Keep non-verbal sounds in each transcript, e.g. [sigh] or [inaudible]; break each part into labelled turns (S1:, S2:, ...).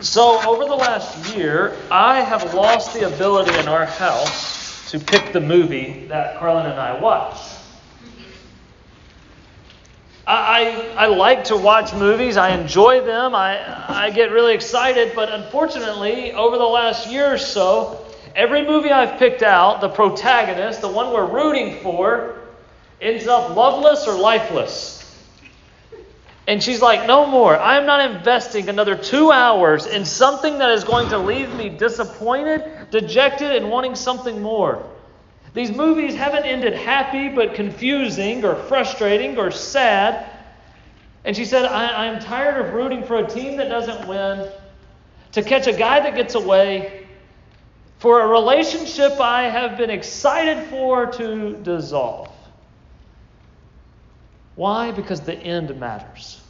S1: So, over the last year, I have lost the ability in our house to pick the movie that Carlin and I watch. I, I, I like to watch movies. I enjoy them. I, I get really excited. But unfortunately, over the last year or so, every movie I've picked out, the protagonist, the one we're rooting for, ends up loveless or lifeless. And she's like, No more. I am not investing another two hours in something that is going to leave me disappointed, dejected, and wanting something more. These movies haven't ended happy, but confusing, or frustrating, or sad. And she said, I, am tired of rooting for a team that doesn't win, to catch a guy that gets away, for a relationship I have been excited for to dissolve. Why? Because the end matters.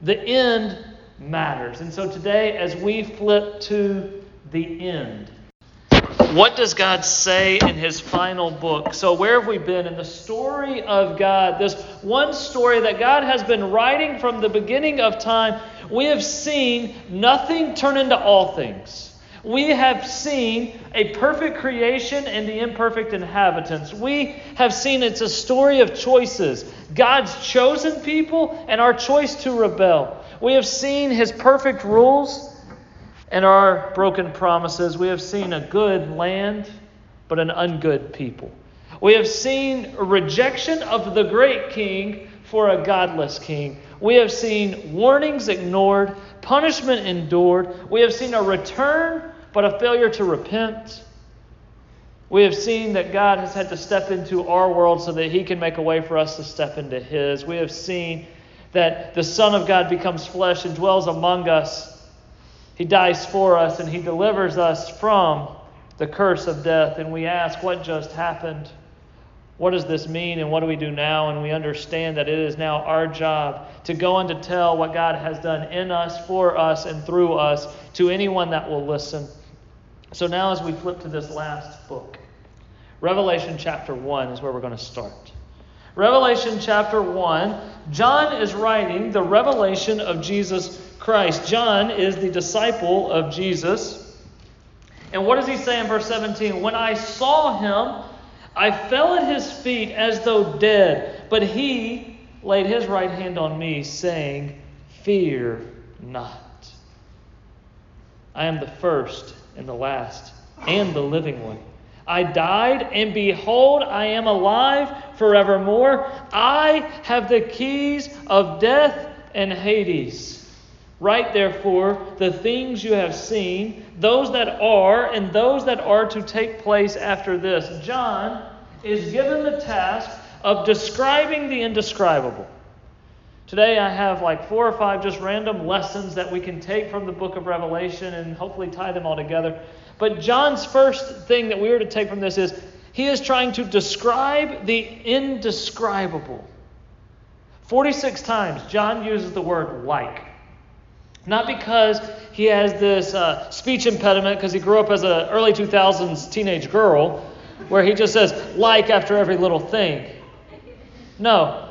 S1: The end matters. And so today, as we flip to the end, what does God say in his final book? So, where have we been? In the story of God, this one story that God has been writing from the beginning of time, we have seen nothing turn into all things. We have seen a perfect creation and the imperfect inhabitants. We have seen it's a story of choices God's chosen people and our choice to rebel. We have seen his perfect rules and our broken promises. We have seen a good land, but an ungood people. We have seen rejection of the great king for a godless king. We have seen warnings ignored, punishment endured. We have seen a return but a failure to repent. We have seen that God has had to step into our world so that He can make a way for us to step into His. We have seen that the Son of God becomes flesh and dwells among us. He dies for us and He delivers us from the curse of death. And we ask, what just happened? What does this mean and what do we do now? And we understand that it is now our job to go and to tell what God has done in us, for us, and through us to anyone that will listen. So now, as we flip to this last book, Revelation chapter 1 is where we're going to start. Revelation chapter 1, John is writing the revelation of Jesus Christ. John is the disciple of Jesus. And what does he say in verse 17? When I saw him, I fell at his feet as though dead, but he laid his right hand on me, saying, Fear not. I am the first and the last, and the living one. I died, and behold, I am alive forevermore. I have the keys of death and Hades. Write therefore the things you have seen, those that are, and those that are to take place after this. John is given the task of describing the indescribable. Today, I have like four or five just random lessons that we can take from the book of Revelation and hopefully tie them all together. But John's first thing that we were to take from this is he is trying to describe the indescribable. 46 times, John uses the word like. Not because he has this uh, speech impediment because he grew up as an early 2000s teenage girl where he just says like after every little thing. No,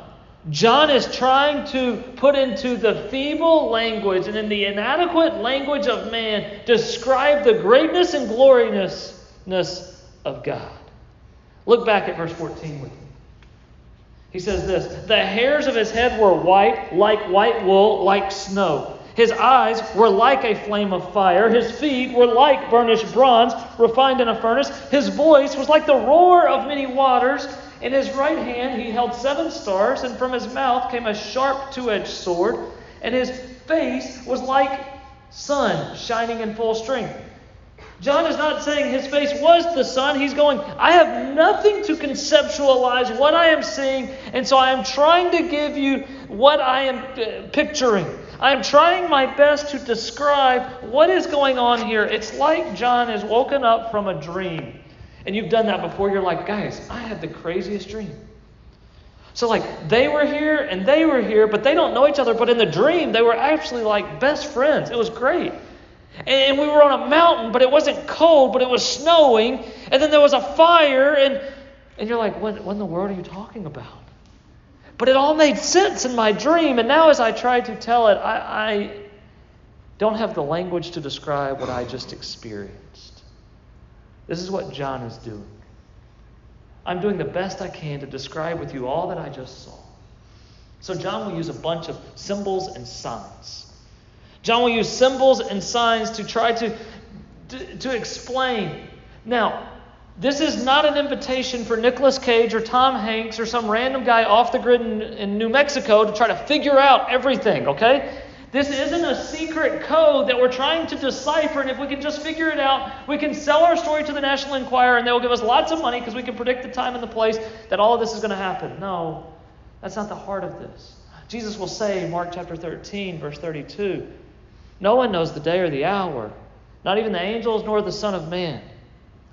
S1: John is trying to put into the feeble language and in the inadequate language of man describe the greatness and gloriousness of God. Look back at verse 14 with me. He says this The hairs of his head were white, like white wool, like snow. His eyes were like a flame of fire. His feet were like burnished bronze, refined in a furnace. His voice was like the roar of many waters. In his right hand he held seven stars, and from his mouth came a sharp two edged sword, and his face was like sun shining in full strength. John is not saying his face was the sun. He's going, I have nothing to conceptualize what I am seeing, and so I am trying to give you what I am uh, picturing. I am trying my best to describe what is going on here. It's like John is woken up from a dream and you've done that before, you're like, guys, I had the craziest dream. So, like, they were here and they were here, but they don't know each other. But in the dream, they were actually like best friends. It was great. And we were on a mountain, but it wasn't cold, but it was snowing. And then there was a fire, and, and you're like, what, what in the world are you talking about? But it all made sense in my dream. And now, as I try to tell it, I, I, don't have the language to describe what I just experienced. This is what John is doing. I'm doing the best I can to describe with you all that I just saw. So, John will use a bunch of symbols and signs. John will use symbols and signs to try to, to, to explain. Now, this is not an invitation for Nicolas Cage or Tom Hanks or some random guy off the grid in, in New Mexico to try to figure out everything, okay? This isn't a secret code that we're trying to decipher, and if we can just figure it out, we can sell our story to the National Enquirer and they'll give us lots of money because we can predict the time and the place that all of this is going to happen. No, that's not the heart of this. Jesus will say, Mark chapter 13, verse 32, No one knows the day or the hour, not even the angels nor the Son of Man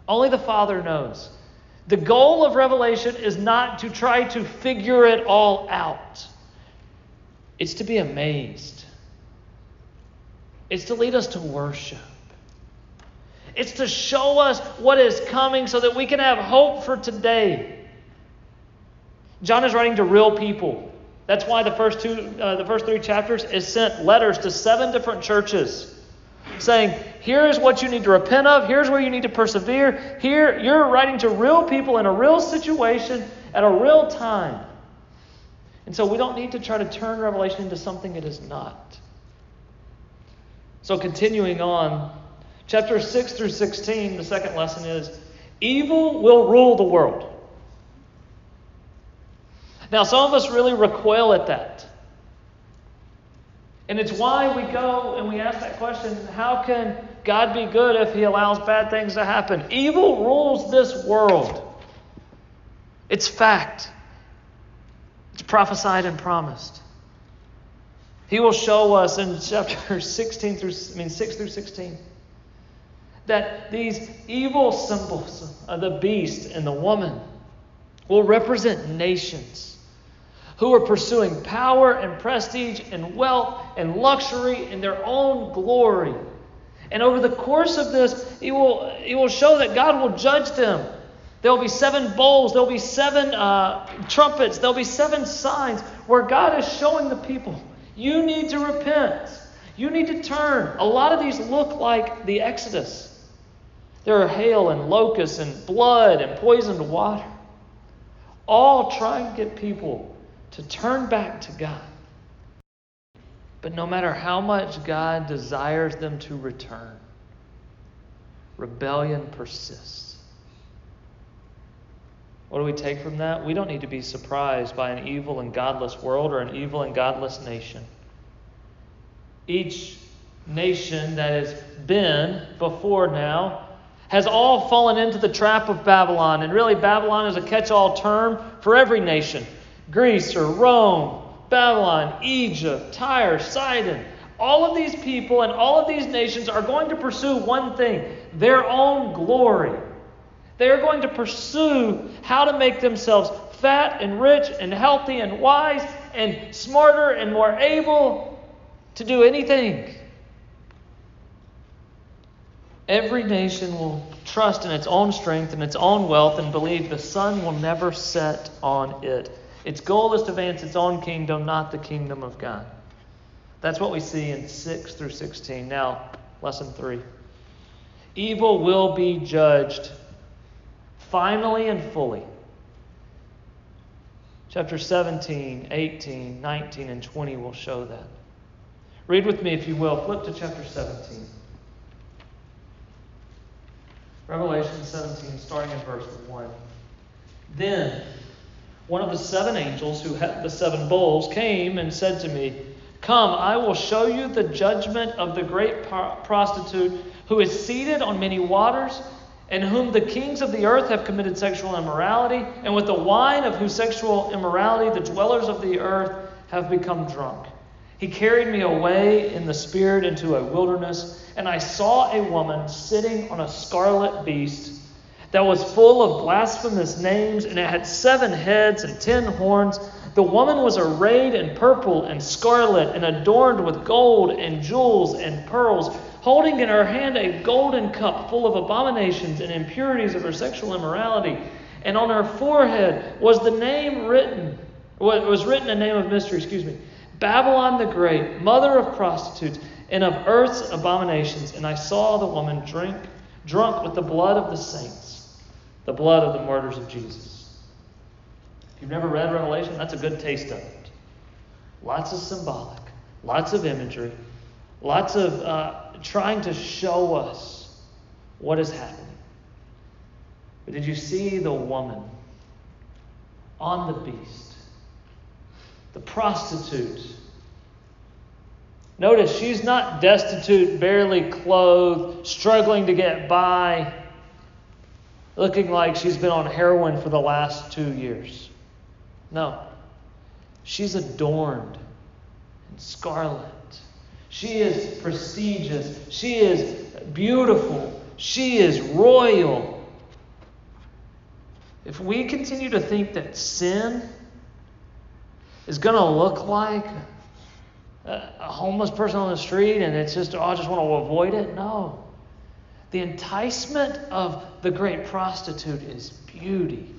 S1: only the Father knows. The goal of Revelation is not to try to figure it all out, it's to be amazed, it's to lead us to worship. It's to show us what is coming so that we can have hope for today. John is writing to real people. That's why the first two, uh, the first three chapters is sent letters to seven different churches saying, here's what you need to repent of, here's where you need to persevere. Here, you're writing to real people in a real situation at a real time. And so we don't need to try to turn Revelation into something it is not. So, continuing on, chapter 6 through 16, the second lesson is evil will rule the world. Now, some of us really recoil at that. And it's why we go and we ask that question how can God be good if he allows bad things to happen? Evil rules this world. It's fact. It's prophesied and promised. He will show us in chapter [laughs] 16 through I mean 6 through 16 that these evil symbols of the beast and the woman will represent nations who are pursuing power and prestige and wealth and luxury in their own glory. And over the course of this, he will, he will show that God will judge them. There will be seven bowls, there will be seven uh, trumpets, there will be seven signs where God is showing the people you need to repent. You need to turn. A lot of these look like the Exodus. There are hail and locusts and blood and poisoned water, all trying to get people to turn back to God. But no matter how much God desires them to return, rebellion persists. What do we take from that? We don't need to be surprised by an evil and godless world or an evil and godless nation. Each nation that has been before now has all fallen into the trap of Babylon. And really, Babylon is a catch all term for every nation. Greece or Rome, Babylon, Egypt, Tyre, Sidon. All of these people and all of these nations are going to pursue one thing their own glory. They are going to pursue how to make themselves fat and rich and healthy and wise and smarter and more able to do anything. Every nation will trust in its own strength and its own wealth and believe the sun will never set on it. Its goal is to advance its own kingdom, not the kingdom of God. That's what we see in 6 through 16. Now, lesson 3. Evil will be judged finally and fully. Chapter 17, 18, 19, and 20 will show that. Read with me, if you will. Flip to chapter 17. Revelation 17, starting in verse 1. Then one of the seven angels who had the seven bowls came and said to me, Come, I will show you the judgment of the great prostitute who is seated on many waters, and whom the kings of the earth have committed sexual immorality, and with the wine of whose sexual immorality the dwellers of the earth have become drunk. He carried me away in the spirit into a wilderness, and I saw a woman sitting on a scarlet beast that was full of blasphemous names, and it had seven heads and ten horns. The woman was arrayed in purple and scarlet, and adorned with gold and jewels and pearls, holding in her hand a golden cup full of abominations and impurities of her sexual immorality. And on her forehead was the name written, was written a name of mystery, excuse me. Babylon the Great, mother of prostitutes and of earth's abominations. And I saw the woman drink, drunk with the blood of the saints, the blood of the martyrs of Jesus. If you've never read Revelation, that's a good taste of it. Lots of symbolic, lots of imagery, lots of uh, trying to show us what is happening. But did you see the woman on the beast? The prostitute. Notice she's not destitute, barely clothed, struggling to get by, looking like she's been on heroin for the last two years. No. She's adorned in scarlet. She is prestigious. She is beautiful. She is royal. If we continue to think that sin is going to look like a homeless person on the street and it's just, oh, I just want to avoid it, no. The enticement of the great prostitute is beauty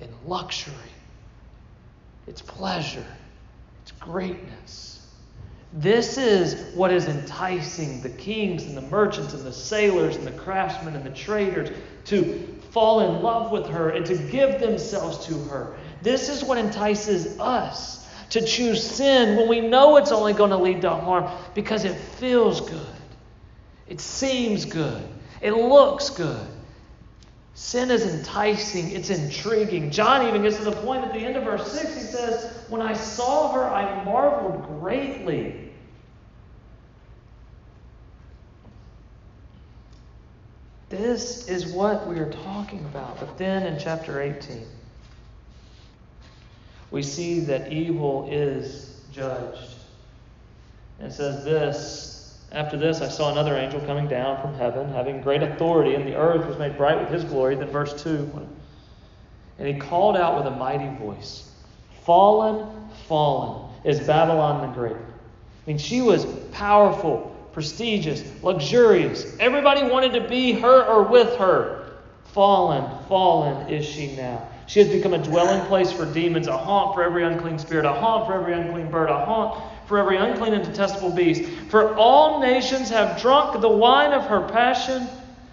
S1: and luxury, it's pleasure, it's greatness. This is what is enticing the kings and the merchants and the sailors and the craftsmen and the traders to fall in love with her and to give themselves to her. This is what entices us to choose sin when we know it's only going to lead to harm because it feels good, it seems good, it looks good. Sin is enticing, it's intriguing. John even gets to the point at the end of verse 6, he says, When I saw her, I marveled greatly. This is what we are talking about. But then in chapter 18, we see that evil is judged. And it says this After this, I saw another angel coming down from heaven, having great authority, and the earth was made bright with his glory. Then, verse 2 And he called out with a mighty voice Fallen, fallen is Babylon the Great. I mean, she was powerful prestigious, luxurious. Everybody wanted to be her or with her. Fallen, fallen is she now. She has become a dwelling place for demons, a haunt for every unclean spirit, a haunt for every unclean bird, a haunt for every unclean and detestable beast. For all nations have drunk the wine of her passion,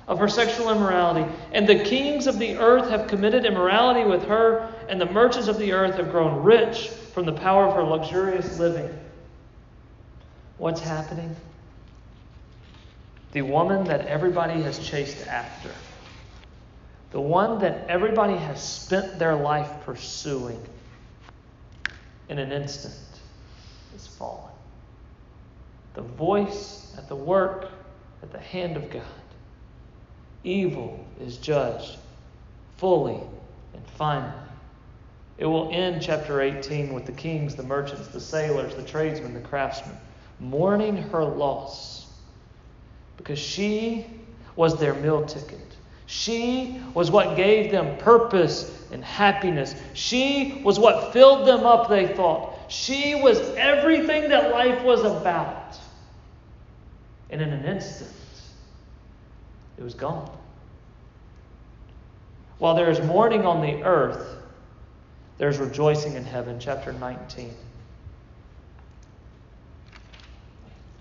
S1: of her sexual immorality. And the kings of the earth have committed immorality with her, and the merchants of the earth have grown rich from the power of her luxurious living. What's happening? the woman that everybody has chased after, the one that everybody has spent their life pursuing, in an instant is fallen. The voice at the work, at the hand of God. Evil is judged fully and finally. It will end chapter 18 with the kings, the merchants, the sailors, the tradesmen, the craftsmen, mourning her loss because she was their meal ticket. She was what gave them purpose and happiness. She was what filled them up, they thought. She was everything that life was about. And in an instant, it was gone. While there is mourning on the earth, there's rejoicing in heaven. Chapter 19.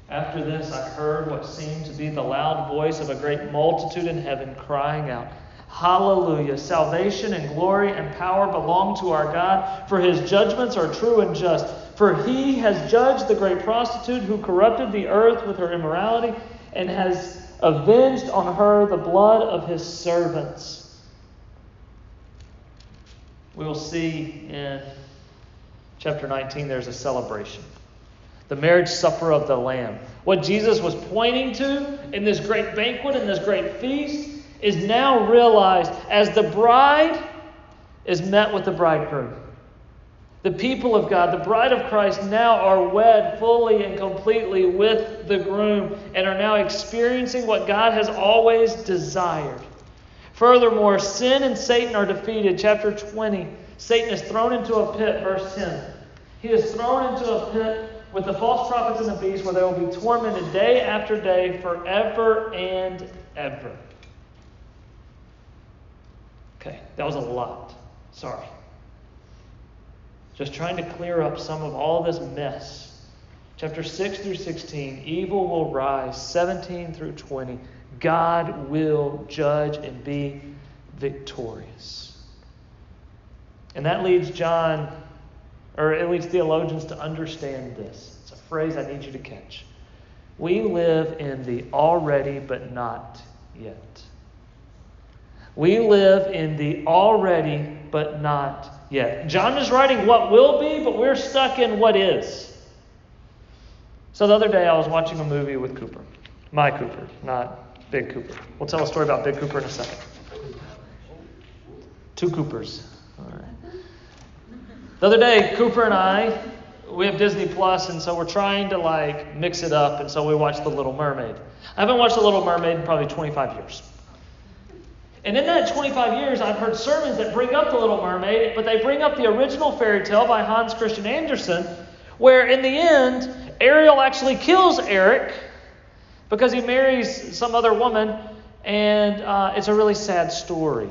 S1: After this, I heard what seemed to be the loud voice of a great multitude in heaven crying out, Hallelujah! Salvation and glory and power belong to our God, for his judgments are true and just. For he has judged the great prostitute who corrupted the earth with her immorality and has avenged on her the blood of his servants. We will see in chapter 19 there's a celebration the marriage supper of the Lamb. What Jesus was pointing to in this great banquet, in this great feast, is now realized as the bride is met with the bridegroom. The people of God, the bride of Christ, now are wed fully and completely with the groom and are now experiencing what God has always desired. Furthermore, sin and Satan are defeated. Chapter 20 Satan is thrown into a pit, verse 10. He is thrown into a pit with the false prophets and the beast, where they will be tormented day after day, forever and ever. Okay, that was a lot. Sorry. Just trying to clear up some of all this mess. chapter 6 through 16, evil will rise, 17 through 20. God will judge and be victorious. And that leads John, or it leads theologians to understand this. It's a phrase I need you to catch. We live in the already but not yet. We live in the already but not yet. John is writing what will be, but we're stuck in what is. So the other day I was watching a movie with Cooper. My Cooper, not Big Cooper. We'll tell a story about Big Cooper in a second. Two Coopers. All right. The other day, Cooper and I, we have Disney Plus, and so we're trying to like mix it up, and so we watched The Little Mermaid. I haven't watched The Little Mermaid in probably 25 years. And in that 25 years, I've heard sermons that bring up The Little Mermaid, but they bring up the original fairy tale by Hans Christian Andersen, where in the end, Ariel actually kills Eric because he marries some other woman, and uh, it's a really sad story.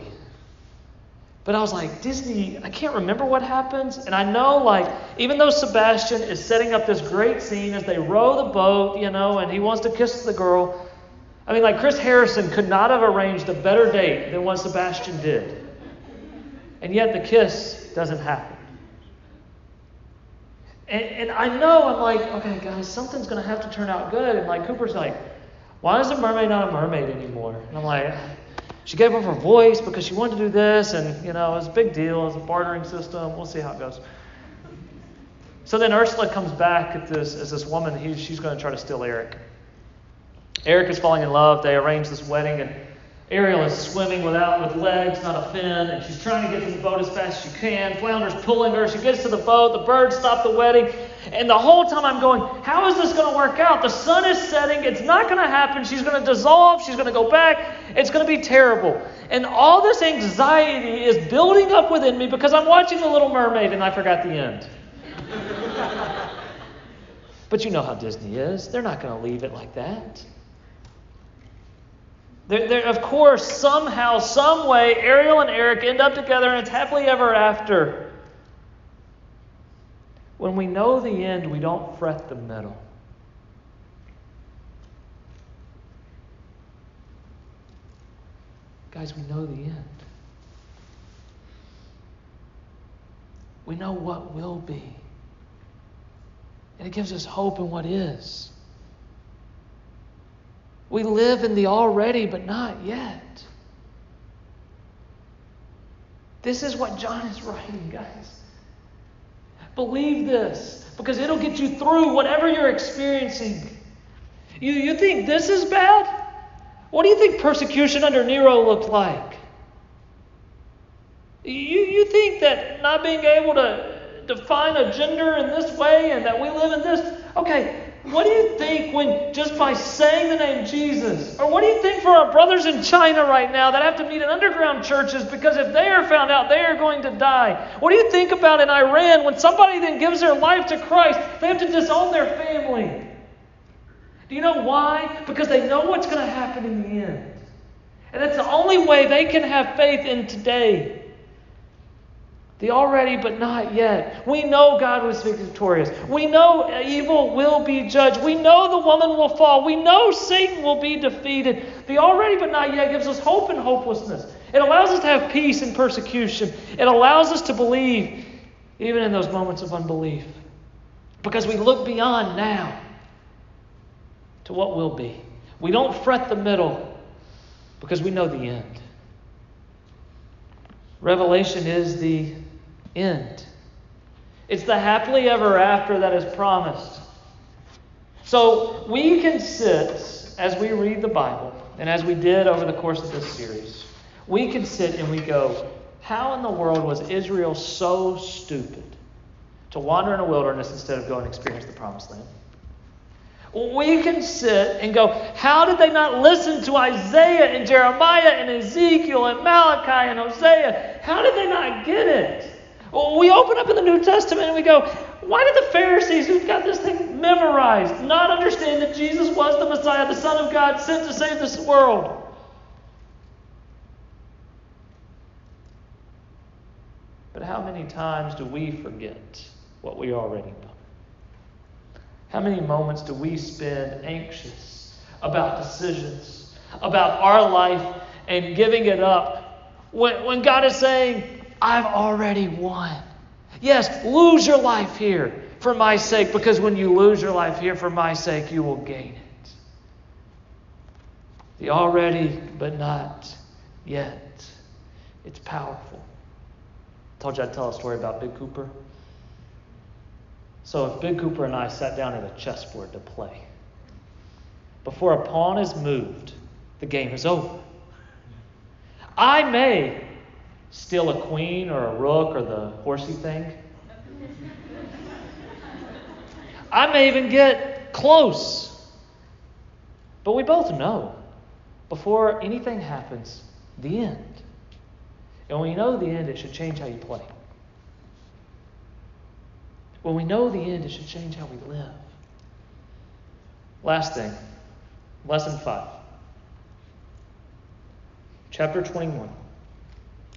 S1: But I was like, Disney, I can't remember what happens. And I know, like, even though Sebastian is setting up this great scene as they row the boat, you know, and he wants to kiss the girl, I mean, like, Chris Harrison could not have arranged a better date than what Sebastian did. And yet the kiss doesn't happen. And, and I know, I'm like, okay, guys, something's going to have to turn out good. And, like, Cooper's like, why is a mermaid not a mermaid anymore? And I'm like, she gave up her voice because she wanted to do this, and, you know, it was a big deal. It's a bartering system. We'll see how it goes. So then Ursula comes back at this, as this woman. He, she's going to try to steal Eric. Eric is falling in love. They arrange this wedding, and Ariel is swimming without with legs, not a fin, and she's trying to get to the boat as fast as she can. Flounder's pulling her. She gets to the boat. The birds stop the wedding. And the whole time I'm going, how is this going to work out? The sun is setting. It's not going to happen. She's going to dissolve. She's going to go back. It's going to be terrible. And all this anxiety is building up within me because I'm watching The Little Mermaid and I forgot the end. [laughs] but you know how Disney is. They're not going to leave it like that. They're, they're, of course, somehow, some way, Ariel and Eric end up together and it's happily ever after. When we know the end, we don't fret the middle. Guys, we know the end. We know what will be. And it gives us hope in what is. We live in the already, but not yet. This is what John is writing, guys. Believe this because it'll get you through whatever you're experiencing. You, you think this is bad? What do you think persecution under Nero looked like? You, you think that not being able to define a gender in this way and that we live in this? Okay, what do you think when just by saying the name Jesus? Or what do you think for our brothers in China right now that have to meet in underground churches because if they are found out, they are going to die? What do you think about in Iran when somebody then gives their life to Christ, they have to disown their family? Do you know why? Because they know what's going to happen in the end. And that's the only way they can have faith in today. The already but not yet. We know God was victorious. We know evil will be judged. We know the woman will fall. We know Satan will be defeated. The already but not yet gives us hope and hopelessness. It allows us to have peace in persecution. It allows us to believe even in those moments of unbelief. Because we look beyond now to what will be. We don't fret the middle because we know the end. Revelation is the end. It's the happily ever after that is promised. So we can sit as we read the Bible, and as we did over the course of this series, we can sit and we go, How in the world was Israel so stupid to wander in a wilderness instead of go and experience the promised land? We can sit and go, How did they not listen to Isaiah and Jeremiah and Ezekiel and Malachi and Hosea? How did they not get it? We open up in the New Testament and we go, why did the Pharisees who've got this thing memorized not understand that Jesus was the Messiah, the Son of God, sent to save this world? But how many times do we forget what we already know? How many moments do we spend anxious about decisions, about our life, and giving it up when, when God is saying, I've already won? Yes, lose your life here for my sake, because when you lose your life here for my sake, you will gain it. The already, but not yet. It's powerful. I told you I'd tell a story about Big Cooper. So if Big Cooper and I sat down at a chessboard to play, before a pawn is moved, the game is over. I may steal a queen or a rook or the horsey thing. I may even get close. But we both know before anything happens, the end. And when you know the end, it should change how you play. When we know the end, it should change how we live. Last thing, lesson 5. Chapter 21.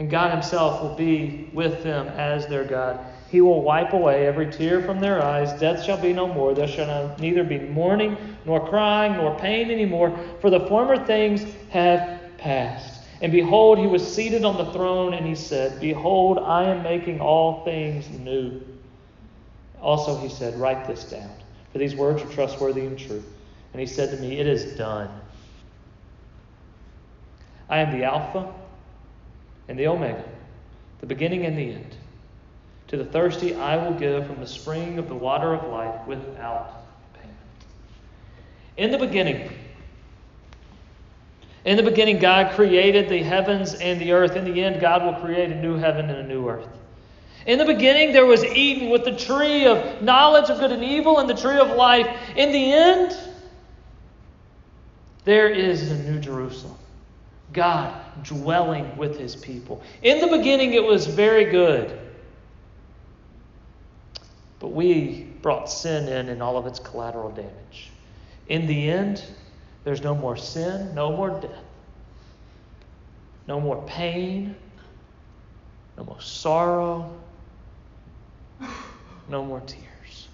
S1: And God himself will be with them as their God. He will wipe away every tear from their eyes. Death shall be no more. There shall neither be mourning, nor crying, nor pain any more, for the former things have passed. And behold, he was seated on the throne, and he said, Behold, I am making all things new. Also, he said, Write this down, for these words are trustworthy and true. And he said to me, It is done. I am the Alpha and the Omega, the beginning and the end. To the thirsty, I will give from the spring of the water of life without payment. In the beginning, in the beginning, God created the heavens and the earth. In the end, God will create a new heaven and a new earth. In the beginning, there was Eden with the tree of knowledge of good and evil and the tree of life. In the end, there is the New Jerusalem. God dwelling with his people. In the beginning, it was very good. But we brought sin in and all of its collateral damage. In the end, there's no more sin, no more death, no more pain, no more sorrow, no more tears.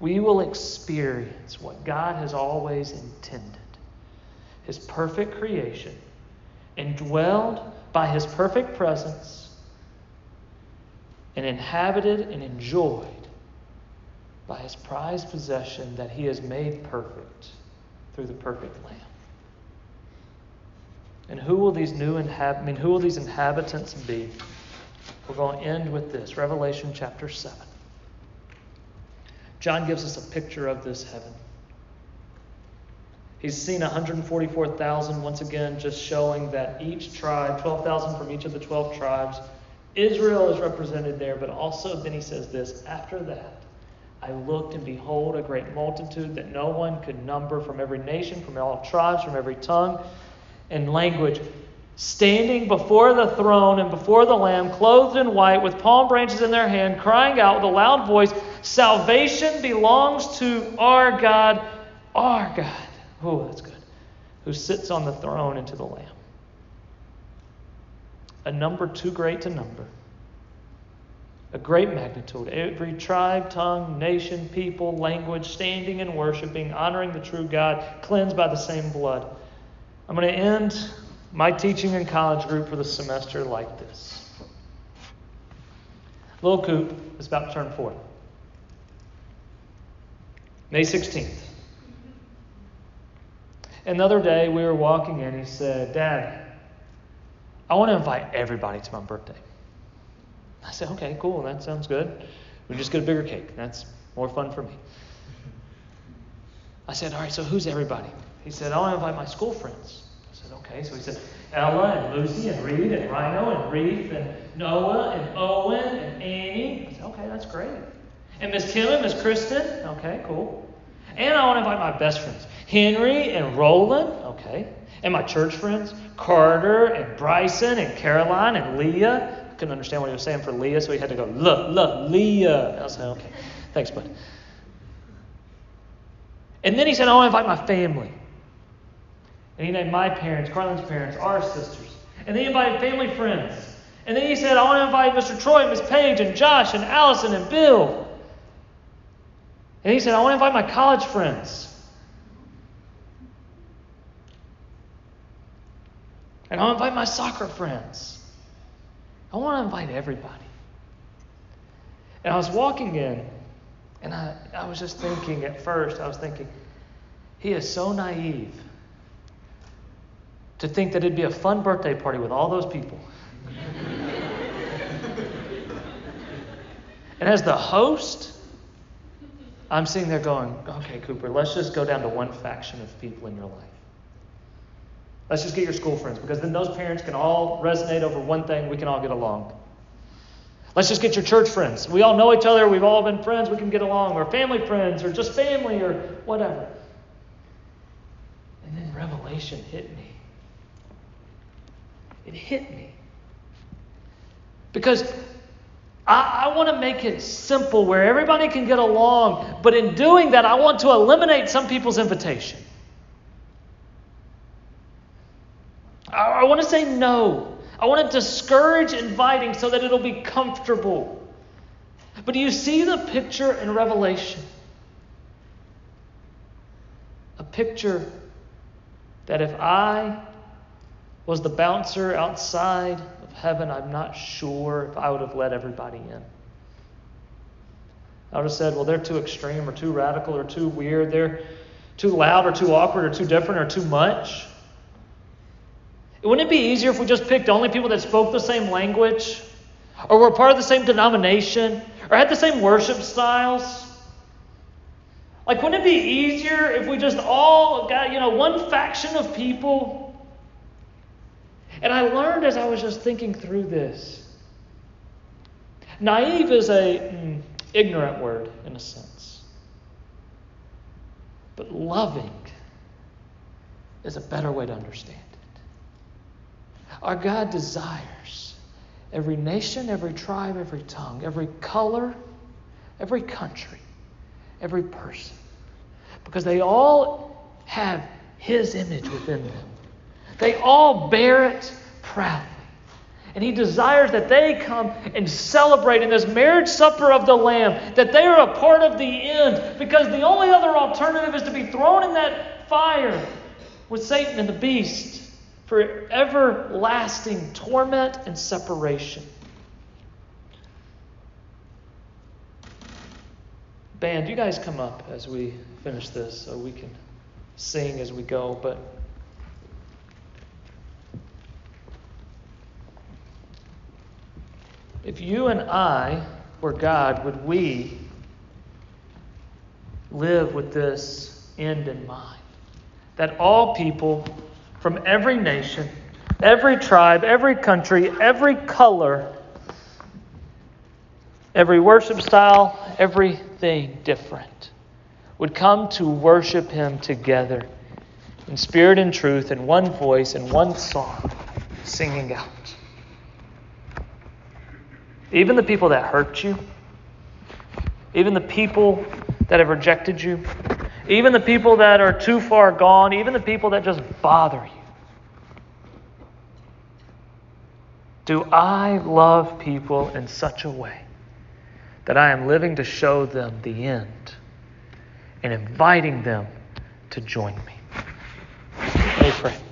S1: We will experience what God has always intended His perfect creation, indwelled by His perfect presence, and inhabited and enjoyed by His prized possession that He has made perfect through the perfect Lamb. And who will these new inhab- I mean, who will these inhabitants be? We're going to end with this Revelation chapter 7. John gives us a picture of this heaven. He's seen 144,000 once again, just showing that each tribe, 12,000 from each of the 12 tribes, Israel is represented there, but also then he says this after that, I looked, and behold, a great multitude that no one could number from every nation, from all tribes, from every tongue and language, standing before the throne and before the Lamb, clothed in white, with palm branches in their hand, crying out with a loud voice Salvation belongs to our God, our God. Oh, that's good. Who sits on the throne and to the Lamb. A number too great to number a great magnitude. Every tribe, tongue, nation, people, language, standing and worshiping, honoring the true God, cleansed by the same blood. I'm going to end my teaching in college group for the semester like this. Little Coop is about to turn 40. May 16th. Another day, we were walking in. He said, Dad, I want to invite everybody to my birthday. I said, okay, cool, that sounds good. We just get a bigger cake. That's more fun for me. I said, all right, so who's everybody? He said, I want to invite my school friends. I said, okay. So he said, Ella and Lucy and Reed and Rhino and Reef and Noah and Owen and Annie. I said, okay, that's great. And Miss Kim and Miss Kristen. Okay, cool. And I want to invite my best friends Henry and Roland, okay. And my church friends Carter and Bryson and Caroline and Leah. I couldn't understand what he was saying for Leah, so he had to go, look, look, Leah. I was like, okay, thanks, bud. And then he said, I want to invite my family. And he named my parents, Carlin's parents, our sisters. And then he invited family friends. And then he said, I want to invite Mr. Troy, Miss Page, and Josh, and Allison, and Bill. And he said, I want to invite my college friends. And I'll invite my soccer friends. I want to invite everybody. And I was walking in, and I, I was just thinking at first, I was thinking, he is so naive to think that it'd be a fun birthday party with all those people. [laughs] and as the host, I'm sitting there going, okay, Cooper, let's just go down to one faction of people in your life. Let's just get your school friends because then those parents can all resonate over one thing. We can all get along. Let's just get your church friends. We all know each other. We've all been friends. We can get along. Or family friends, or just family, or whatever. And then revelation hit me. It hit me. Because I, I want to make it simple where everybody can get along. But in doing that, I want to eliminate some people's invitation. I, I want to say no. I want to discourage inviting so that it'll be comfortable. But do you see the picture in Revelation? A picture that if I was the bouncer outside of heaven, I'm not sure if I would have let everybody in. I would have said, well, they're too extreme or too radical or too weird. They're too loud or too awkward or too different or too much. Wouldn't it be easier if we just picked only people that spoke the same language, or were part of the same denomination, or had the same worship styles? Like, wouldn't it be easier if we just all got, you know, one faction of people? And I learned as I was just thinking through this. Naive is a mm, ignorant word in a sense. But loving is a better way to understand. It. Our God desires every nation, every tribe, every tongue, every color, every country, every person, because they all have His image within them. They all bear it proudly. And he desires that they come and celebrate in this marriage supper of the Lamb, that they are a part of the end, because the only other alternative is to be thrown in that fire with Satan and the beast for everlasting torment and separation. Band, you guys come up as we finish this so we can sing as we go. But if you and I were God, would we live with this end in mind? That all people from every nation, every tribe, every country, every color, every worship style, everything different would come to worship Him together in spirit and truth, in one voice, in one song, singing out. Even the people that hurt you, even the people that have rejected you, even the people that are too far gone, even the people that just bother you. Do I love people in such a way that I am living to show them the end and inviting them to join me? Let me pray.